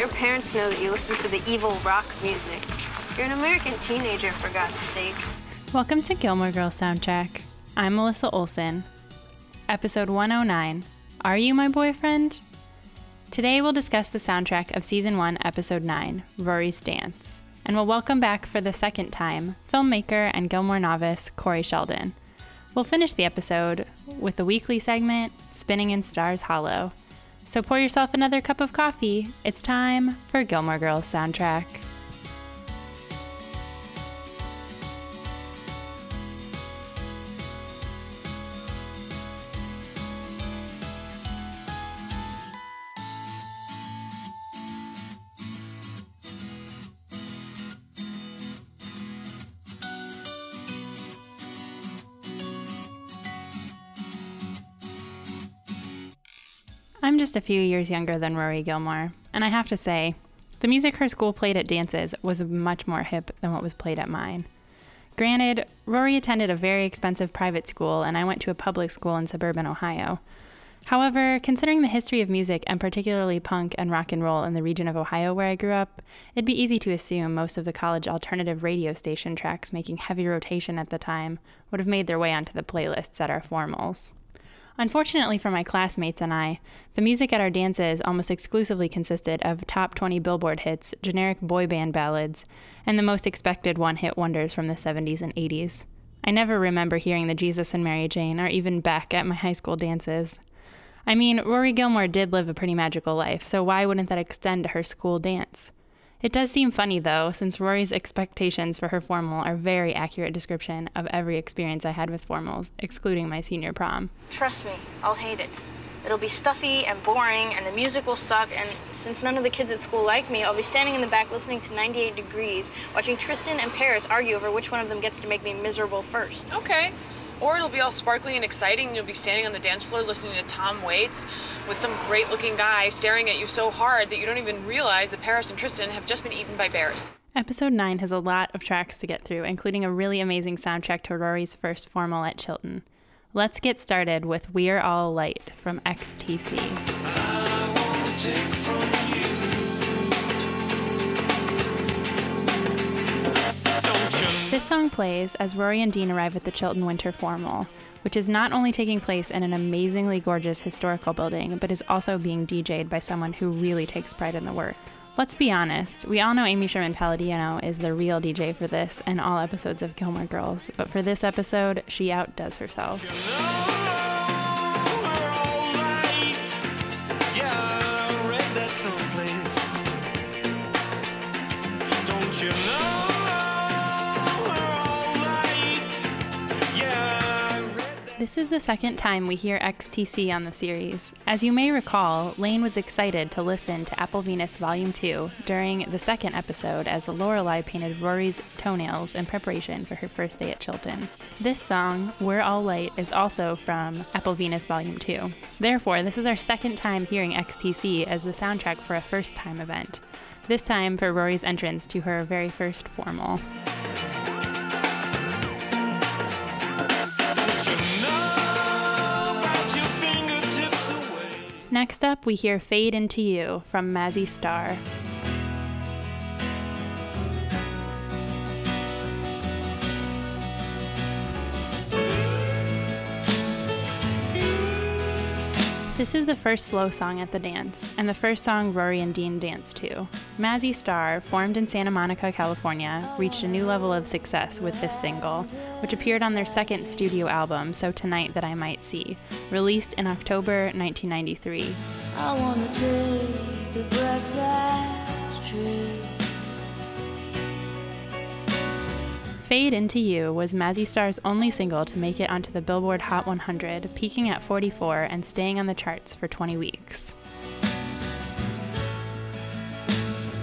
your parents know that you listen to the evil rock music. You're an American teenager, for God's sake. Welcome to Gilmore Girls Soundtrack. I'm Melissa Olson. Episode 109 Are You My Boyfriend? Today we'll discuss the soundtrack of Season 1, Episode 9, Rory's Dance, and we'll welcome back for the second time filmmaker and Gilmore novice Cory Sheldon. We'll finish the episode with the weekly segment, Spinning in Stars Hollow. So pour yourself another cup of coffee. It's time for Gilmore Girls Soundtrack. Just a few years younger than Rory Gilmore, and I have to say, the music her school played at dances was much more hip than what was played at mine. Granted, Rory attended a very expensive private school, and I went to a public school in suburban Ohio. However, considering the history of music and particularly punk and rock and roll in the region of Ohio where I grew up, it'd be easy to assume most of the college alternative radio station tracks making heavy rotation at the time would have made their way onto the playlists at our formals. Unfortunately for my classmates and I, the music at our dances almost exclusively consisted of top 20 Billboard hits, generic boy band ballads, and the most expected one hit wonders from the 70s and 80s. I never remember hearing the Jesus and Mary Chain or even Beck at my high school dances. I mean, Rory Gilmore did live a pretty magical life, so why wouldn't that extend to her school dance? It does seem funny, though, since Rory's expectations for her formal are very accurate description of every experience I had with formals, excluding my senior prom. Trust me, I'll hate it. It'll be stuffy and boring, and the music will suck, and since none of the kids at school like me, I'll be standing in the back listening to 98 Degrees, watching Tristan and Paris argue over which one of them gets to make me miserable first. Okay. Or it'll be all sparkly and exciting, and you'll be standing on the dance floor listening to Tom Waits with some great looking guy staring at you so hard that you don't even realize that Paris and Tristan have just been eaten by bears. Episode 9 has a lot of tracks to get through, including a really amazing soundtrack to Rory's first formal at Chilton. Let's get started with We're All Light from XTC. This song plays as Rory and Dean arrive at the Chilton Winter Formal, which is not only taking place in an amazingly gorgeous historical building, but is also being DJ'd by someone who really takes pride in the work. Let's be honest, we all know Amy Sherman Palladino is the real DJ for this and all episodes of Gilmore Girls, but for this episode, she outdoes herself. This is the second time we hear XTC on the series. As you may recall, Lane was excited to listen to Apple Venus Volume 2 during the second episode as Lorelai painted Rory's toenails in preparation for her first day at Chilton. This song, We're All Light, is also from Apple Venus Volume 2. Therefore, this is our second time hearing XTC as the soundtrack for a first time event. This time for Rory's entrance to her very first formal. Next up, we hear Fade Into You from Mazzy Star. This is the first slow song at the dance, and the first song Rory and Dean dance to. Mazzy Star, formed in Santa Monica, California, reached a new level of success with this single, which appeared on their second studio album, So Tonight That I Might See, released in October 1993. Fade Into You was Mazzy Star's only single to make it onto the Billboard Hot 100, peaking at 44 and staying on the charts for 20 weeks.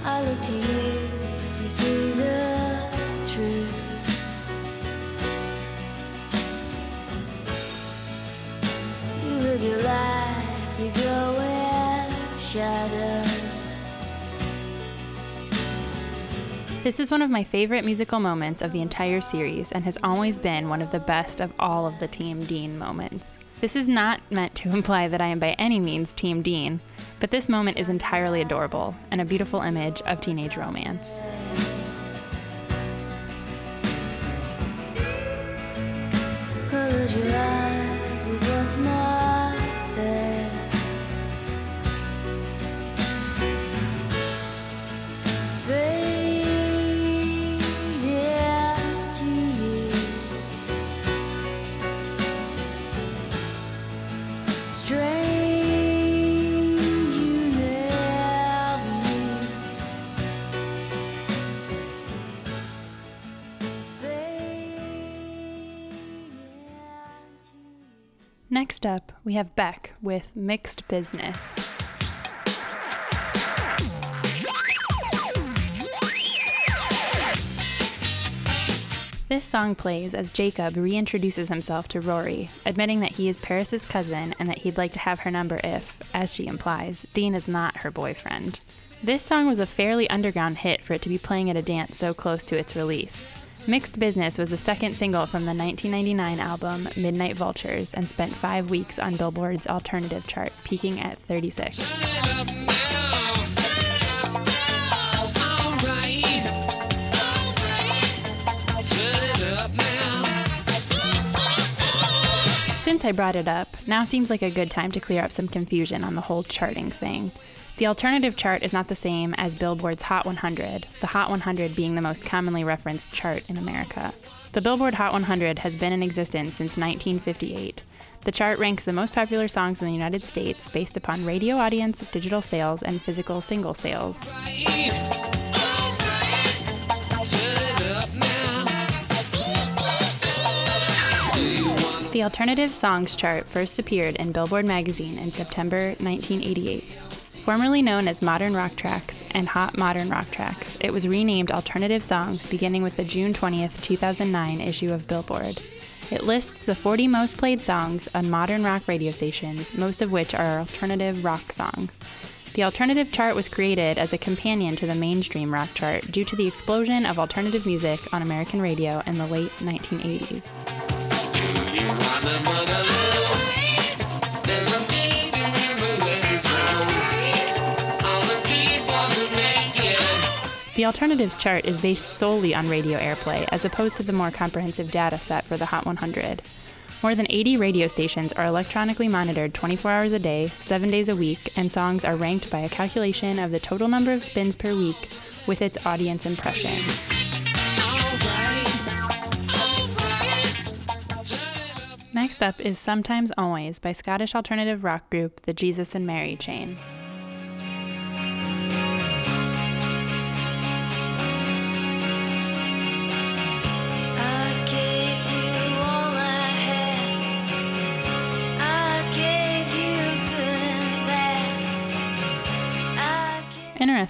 I look to you to see the truth. You live your life, you shadows. This is one of my favorite musical moments of the entire series and has always been one of the best of all of the Team Dean moments. This is not meant to imply that I am by any means Team Dean, but this moment is entirely adorable and a beautiful image of teenage romance. Next up, we have Beck with Mixed Business. This song plays as Jacob reintroduces himself to Rory, admitting that he is Paris's cousin and that he'd like to have her number if, as she implies, Dean is not her boyfriend. This song was a fairly underground hit for it to be playing at a dance so close to its release. Mixed Business was the second single from the 1999 album Midnight Vultures and spent five weeks on Billboard's alternative chart, peaking at 36. Since I brought it up, now seems like a good time to clear up some confusion on the whole charting thing. The alternative chart is not the same as Billboard's Hot 100, the Hot 100 being the most commonly referenced chart in America. The Billboard Hot 100 has been in existence since 1958. The chart ranks the most popular songs in the United States based upon radio audience, digital sales, and physical single sales. The Alternative Songs chart first appeared in Billboard magazine in September 1988. Formerly known as Modern Rock Tracks and Hot Modern Rock Tracks, it was renamed Alternative Songs beginning with the June 20th, 2009 issue of Billboard. It lists the 40 most played songs on modern rock radio stations, most of which are alternative rock songs. The alternative chart was created as a companion to the mainstream rock chart due to the explosion of alternative music on American radio in the late 1980s. The alternatives chart is based solely on radio airplay as opposed to the more comprehensive data set for the Hot 100. More than 80 radio stations are electronically monitored 24 hours a day, 7 days a week, and songs are ranked by a calculation of the total number of spins per week with its audience impression. Next up is Sometimes Always by Scottish alternative rock group The Jesus and Mary Chain.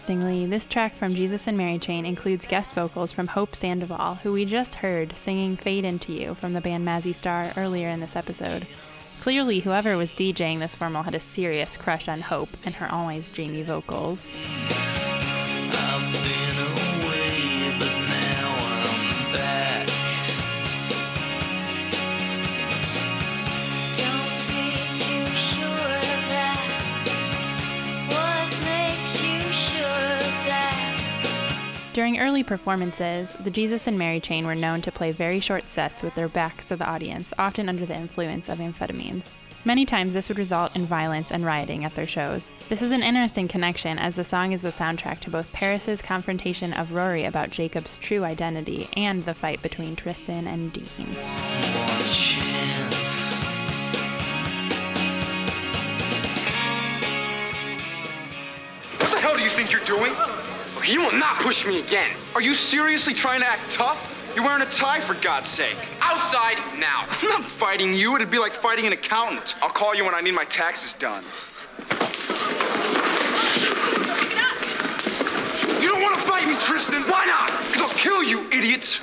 Interestingly, this track from Jesus and Mary Chain includes guest vocals from Hope Sandoval, who we just heard singing Fade Into You from the band Mazzy Star earlier in this episode. Clearly, whoever was DJing this formal had a serious crush on Hope and her always dreamy vocals. During early performances, the Jesus and Mary Chain were known to play very short sets with their backs to the audience, often under the influence of amphetamines. Many times, this would result in violence and rioting at their shows. This is an interesting connection, as the song is the soundtrack to both Paris's confrontation of Rory about Jacob's true identity and the fight between Tristan and Dean. What the hell do you think you're doing? You will not push me again. Are you seriously trying to act tough? You're wearing a tie, for God's sake. Outside now. I'm not fighting you. It'd be like fighting an accountant. I'll call you when I need my taxes done. You don't want to fight me, Tristan. Why not? Because I'll kill you, idiots.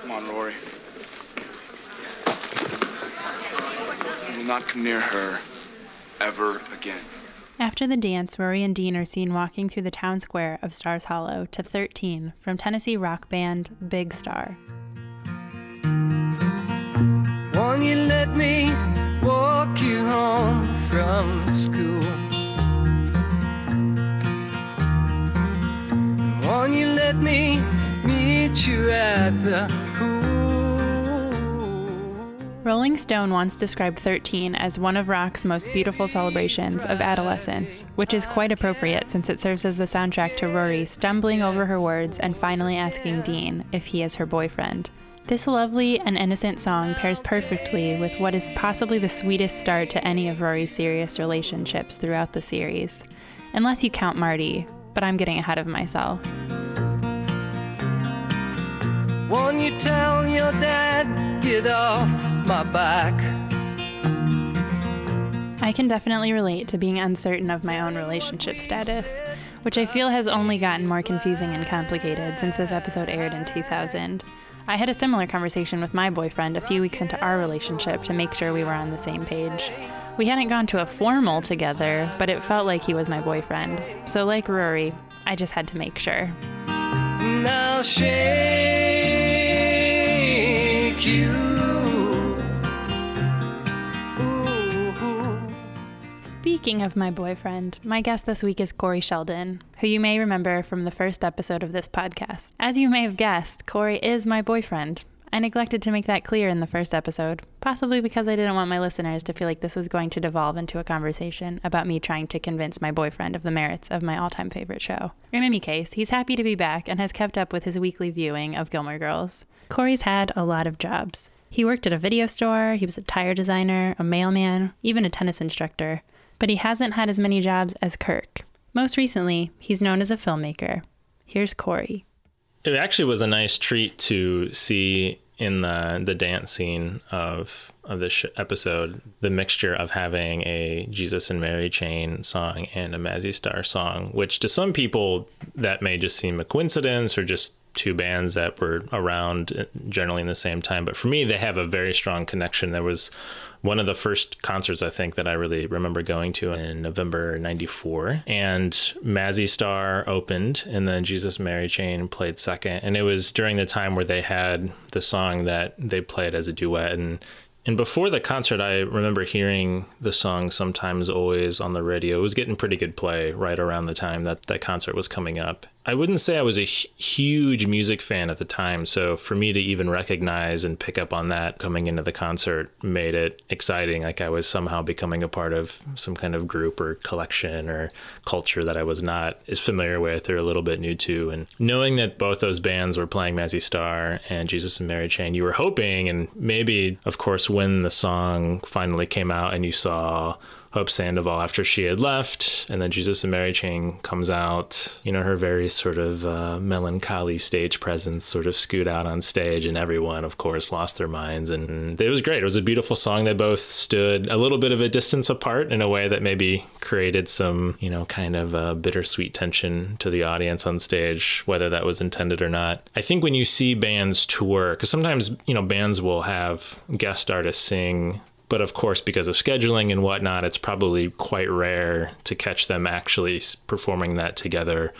Come on, Rory. You will not come near her ever again. After the dance, Rory and Dean are seen walking through the town square of Stars Hollow to 13 from Tennessee rock band Big Star. One you let me walk you home from school? Won't you let me meet you at the? Rolling Stone once described 13 as one of rock's most beautiful celebrations of adolescence, which is quite appropriate since it serves as the soundtrack to Rory stumbling over her words and finally asking Dean if he is her boyfriend. This lovely and innocent song pairs perfectly with what is possibly the sweetest start to any of Rory's serious relationships throughout the series. Unless you count Marty, but I'm getting ahead of myself. Won't you tell your dad, get off my back? I can definitely relate to being uncertain of my own relationship status, which I feel has only gotten more confusing and complicated since this episode aired in 2000. I had a similar conversation with my boyfriend a few weeks into our relationship to make sure we were on the same page. We hadn't gone to a formal together, but it felt like he was my boyfriend. So, like Rory, I just had to make sure. Now shake you. Speaking of my boyfriend, my guest this week is Cory Sheldon, who you may remember from the first episode of this podcast. As you may have guessed, Cory is my boyfriend. I neglected to make that clear in the first episode, possibly because I didn't want my listeners to feel like this was going to devolve into a conversation about me trying to convince my boyfriend of the merits of my all time favorite show. In any case, he's happy to be back and has kept up with his weekly viewing of Gilmore Girls. Cory's had a lot of jobs. He worked at a video store, he was a tire designer, a mailman, even a tennis instructor. But he hasn't had as many jobs as Kirk. Most recently, he's known as a filmmaker. Here's Cory. It actually was a nice treat to see in the the dance scene of of this sh- episode the mixture of having a Jesus and Mary Chain song and a Mazzy Star song, which to some people that may just seem a coincidence or just two bands that were around uh, generally in the same time. But for me, they have a very strong connection. There was one of the first concerts I think that I really remember going to in November 94. And Mazzy Star opened and then Jesus Mary Chain played second. And it was during the time where they had the song that they played as a duet. And and before the concert, I remember hearing the song sometimes always on the radio. It was getting pretty good play right around the time that that concert was coming up. I wouldn't say I was a huge music fan at the time, so for me to even recognize and pick up on that coming into the concert made it exciting. Like I was somehow becoming a part of some kind of group or collection or culture that I was not as familiar with or a little bit new to. And knowing that both those bands were playing Mazzy Star and Jesus and Mary Chain, you were hoping, and maybe, of course, when the song finally came out and you saw Hope Sandoval after she had left, and then Jesus and Mary Chain comes out. You know, her very sort of uh, melancholy stage presence sort of scoot out on stage, and everyone, of course, lost their minds. And it was great. It was a beautiful song. They both stood a little bit of a distance apart in a way that maybe created some, you know, kind of uh, bittersweet tension to the audience on stage, whether that was intended or not. I think when you see bands tour, because sometimes, you know, bands will have guest artists sing but of course, because of scheduling and whatnot, it's probably quite rare to catch them actually performing that together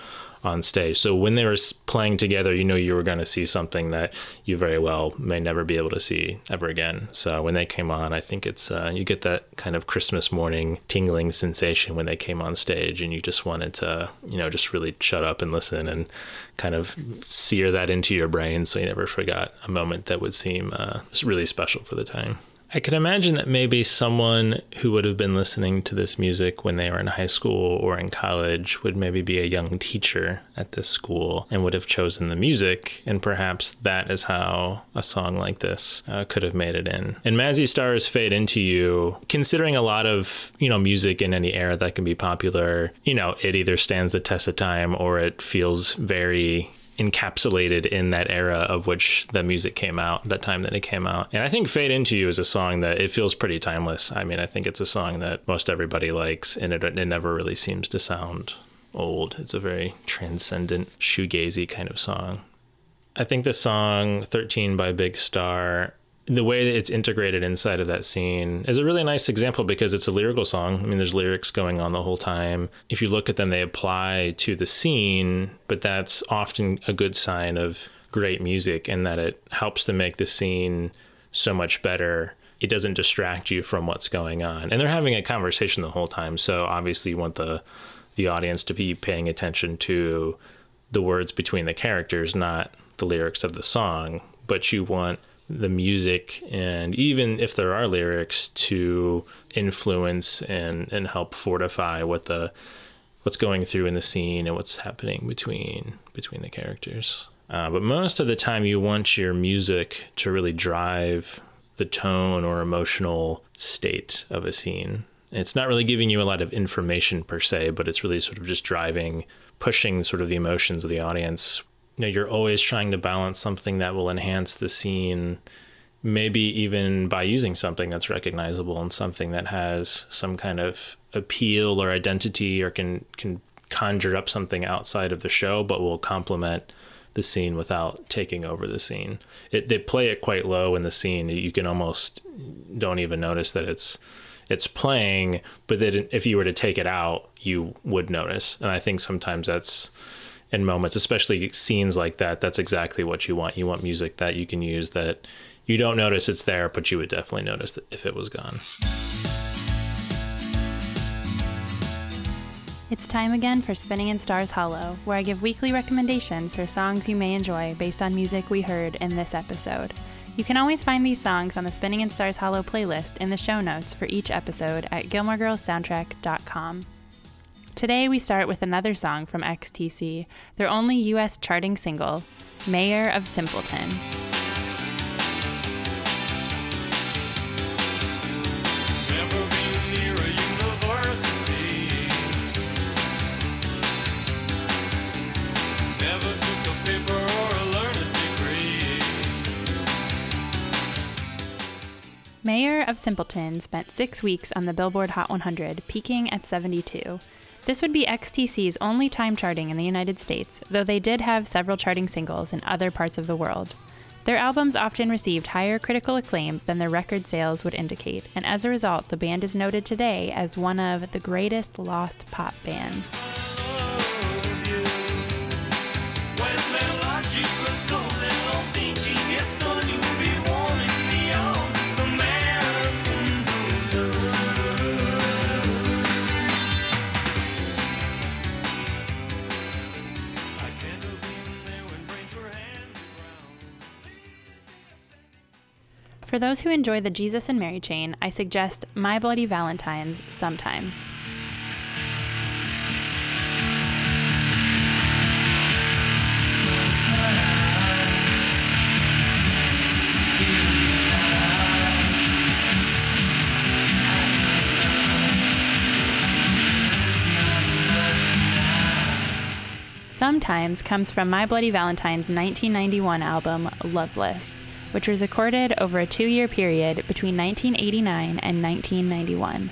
on stage. So when they were playing together, you know you were going to see something that you very well may never be able to see ever again. So when they came on, I think it's uh, you get that kind of Christmas morning tingling sensation when they came on stage, and you just wanted to you know just really shut up and listen and kind of sear that into your brain so you never forgot a moment that would seem uh, really special for the time. I can imagine that maybe someone who would have been listening to this music when they were in high school or in college would maybe be a young teacher at this school and would have chosen the music, and perhaps that is how a song like this uh, could have made it in. And Mazzy Star's Fade Into You, considering a lot of, you know, music in any era that can be popular, you know, it either stands the test of time or it feels very encapsulated in that era of which the music came out, that time that it came out. And I think Fade Into You is a song that it feels pretty timeless. I mean, I think it's a song that most everybody likes and it, it never really seems to sound old. It's a very transcendent, shoegazy kind of song. I think the song 13 by Big Star the way that it's integrated inside of that scene is a really nice example because it's a lyrical song. I mean, there's lyrics going on the whole time. If you look at them, they apply to the scene, but that's often a good sign of great music and that it helps to make the scene so much better it doesn't distract you from what's going on. And they're having a conversation the whole time. So obviously you want the the audience to be paying attention to the words between the characters, not the lyrics of the song, but you want the music and even if there are lyrics to influence and, and help fortify what the what's going through in the scene and what's happening between between the characters. Uh, but most of the time, you want your music to really drive the tone or emotional state of a scene. It's not really giving you a lot of information per se, but it's really sort of just driving, pushing sort of the emotions of the audience. You know, you're always trying to balance something that will enhance the scene, maybe even by using something that's recognizable and something that has some kind of appeal or identity or can can conjure up something outside of the show, but will complement the scene without taking over the scene. It, they play it quite low in the scene. You can almost don't even notice that it's it's playing, but then if you were to take it out, you would notice. And I think sometimes that's in moments, especially scenes like that, that's exactly what you want. You want music that you can use that you don't notice it's there, but you would definitely notice if it was gone. It's time again for Spinning in Stars Hollow, where I give weekly recommendations for songs you may enjoy based on music we heard in this episode. You can always find these songs on the Spinning in Stars Hollow playlist in the show notes for each episode at GilmoreGirlsSoundtrack.com. Today we start with another song from XTC, their only US charting single, Mayor of Simpleton. Never been near a university. Never took a paper or a learned degree. Mayor of Simpleton spent six weeks on the Billboard Hot 100, peaking at 72. This would be XTC's only time charting in the United States, though they did have several charting singles in other parts of the world. Their albums often received higher critical acclaim than their record sales would indicate, and as a result, the band is noted today as one of the greatest lost pop bands. For those who enjoy the Jesus and Mary chain, I suggest My Bloody Valentine's sometimes. Sometimes comes from My Bloody Valentine's 1991 album, Loveless, which was recorded over a two year period between 1989 and 1991.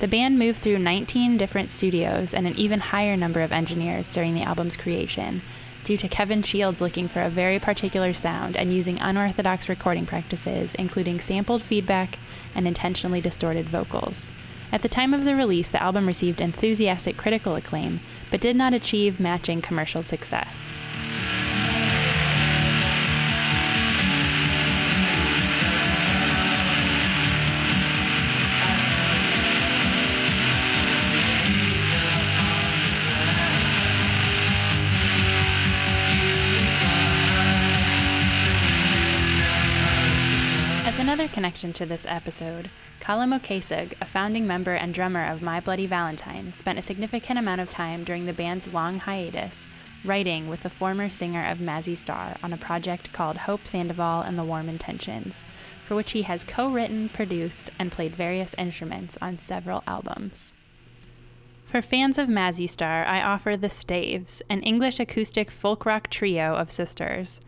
The band moved through 19 different studios and an even higher number of engineers during the album's creation, due to Kevin Shields looking for a very particular sound and using unorthodox recording practices, including sampled feedback and intentionally distorted vocals. At the time of the release, the album received enthusiastic critical acclaim, but did not achieve matching commercial success. Connection to this episode, Colm Ó Cíosóig, a founding member and drummer of My Bloody Valentine, spent a significant amount of time during the band's long hiatus writing with the former singer of Mazzy Star on a project called Hope Sandoval and the Warm Inventions, for which he has co written, produced, and played various instruments on several albums. For fans of Mazzy Star, I offer The Staves, an English acoustic folk rock trio of sisters.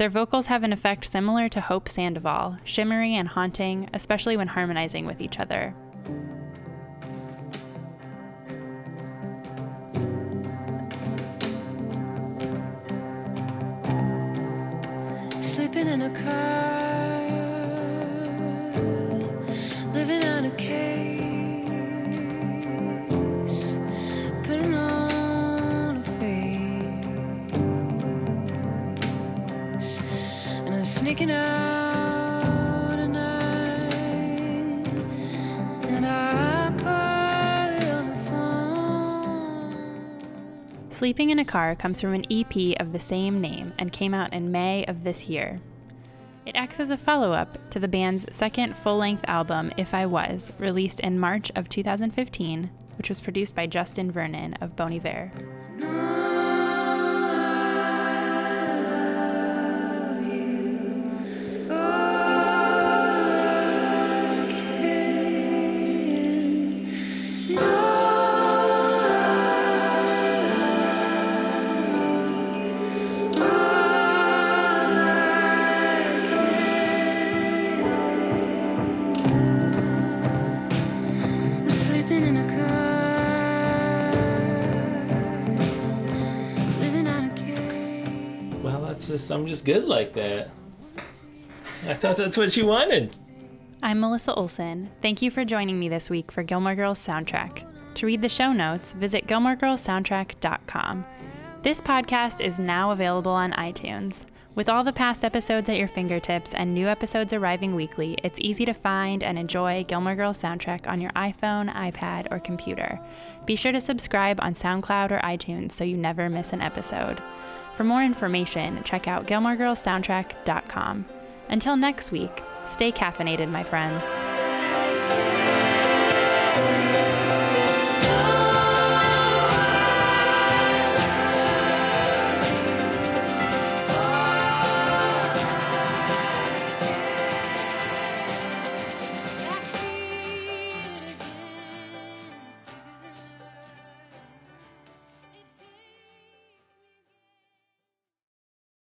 Their vocals have an effect similar to Hope Sandoval, shimmery and haunting, especially when harmonizing with each other. Sleeping in a car, sneaking out at night, and I call on the phone. Sleeping in a Car comes from an EP of the same name and came out in May of this year. It acts as a follow up to the band's second full length album, If I Was, released in March of 2015, which was produced by Justin Vernon of Bon Iver. I'm just good like that. I thought that's what you wanted. I'm Melissa Olson. Thank you for joining me this week for Gilmore Girls Soundtrack. To read the show notes, visit GilmoreGirlsSoundtrack.com. This podcast is now available on iTunes. With all the past episodes at your fingertips and new episodes arriving weekly, it's easy to find and enjoy Gilmore Girls Soundtrack on your iPhone, iPad, or computer. Be sure to subscribe on SoundCloud or iTunes so you never miss an episode. For more information, check out GilmoreGirlsSoundtrack.com. Until next week, stay caffeinated, my friends.